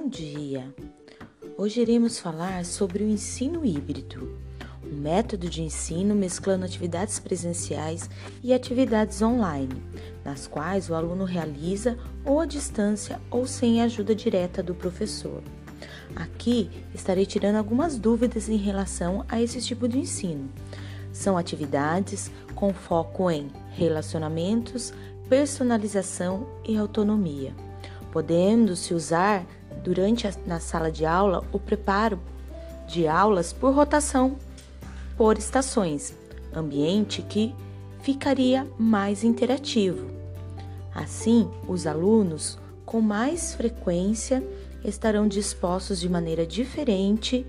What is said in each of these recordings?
Bom dia! Hoje iremos falar sobre o ensino híbrido, um método de ensino mesclando atividades presenciais e atividades online, nas quais o aluno realiza ou à distância ou sem a ajuda direta do professor. Aqui estarei tirando algumas dúvidas em relação a esse tipo de ensino. São atividades com foco em relacionamentos, personalização e autonomia podendo-se usar durante a, na sala de aula o preparo de aulas por rotação por estações, ambiente que ficaria mais interativo. Assim, os alunos com mais frequência estarão dispostos de maneira diferente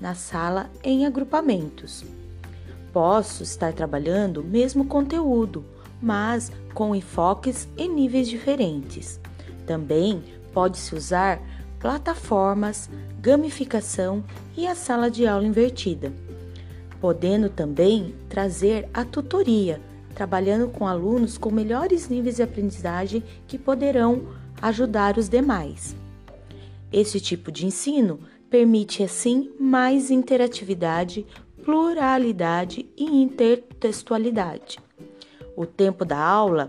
na sala em agrupamentos. Posso estar trabalhando o mesmo conteúdo, mas com enfoques e níveis diferentes. Também pode-se usar plataformas, gamificação e a sala de aula invertida, podendo também trazer a tutoria, trabalhando com alunos com melhores níveis de aprendizagem que poderão ajudar os demais. Esse tipo de ensino permite assim mais interatividade, pluralidade e intertextualidade. O tempo da aula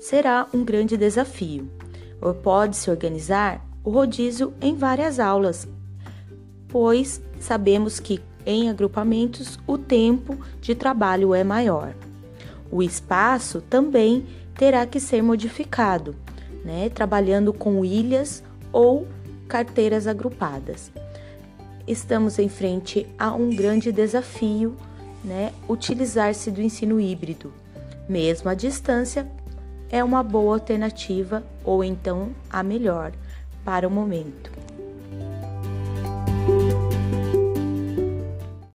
será um grande desafio ou pode-se organizar o rodízio em várias aulas, pois sabemos que em agrupamentos o tempo de trabalho é maior. O espaço também terá que ser modificado, né, trabalhando com ilhas ou carteiras agrupadas. Estamos em frente a um grande desafio, né, utilizar-se do ensino híbrido, mesmo à distância, é uma boa alternativa ou então a melhor para o momento.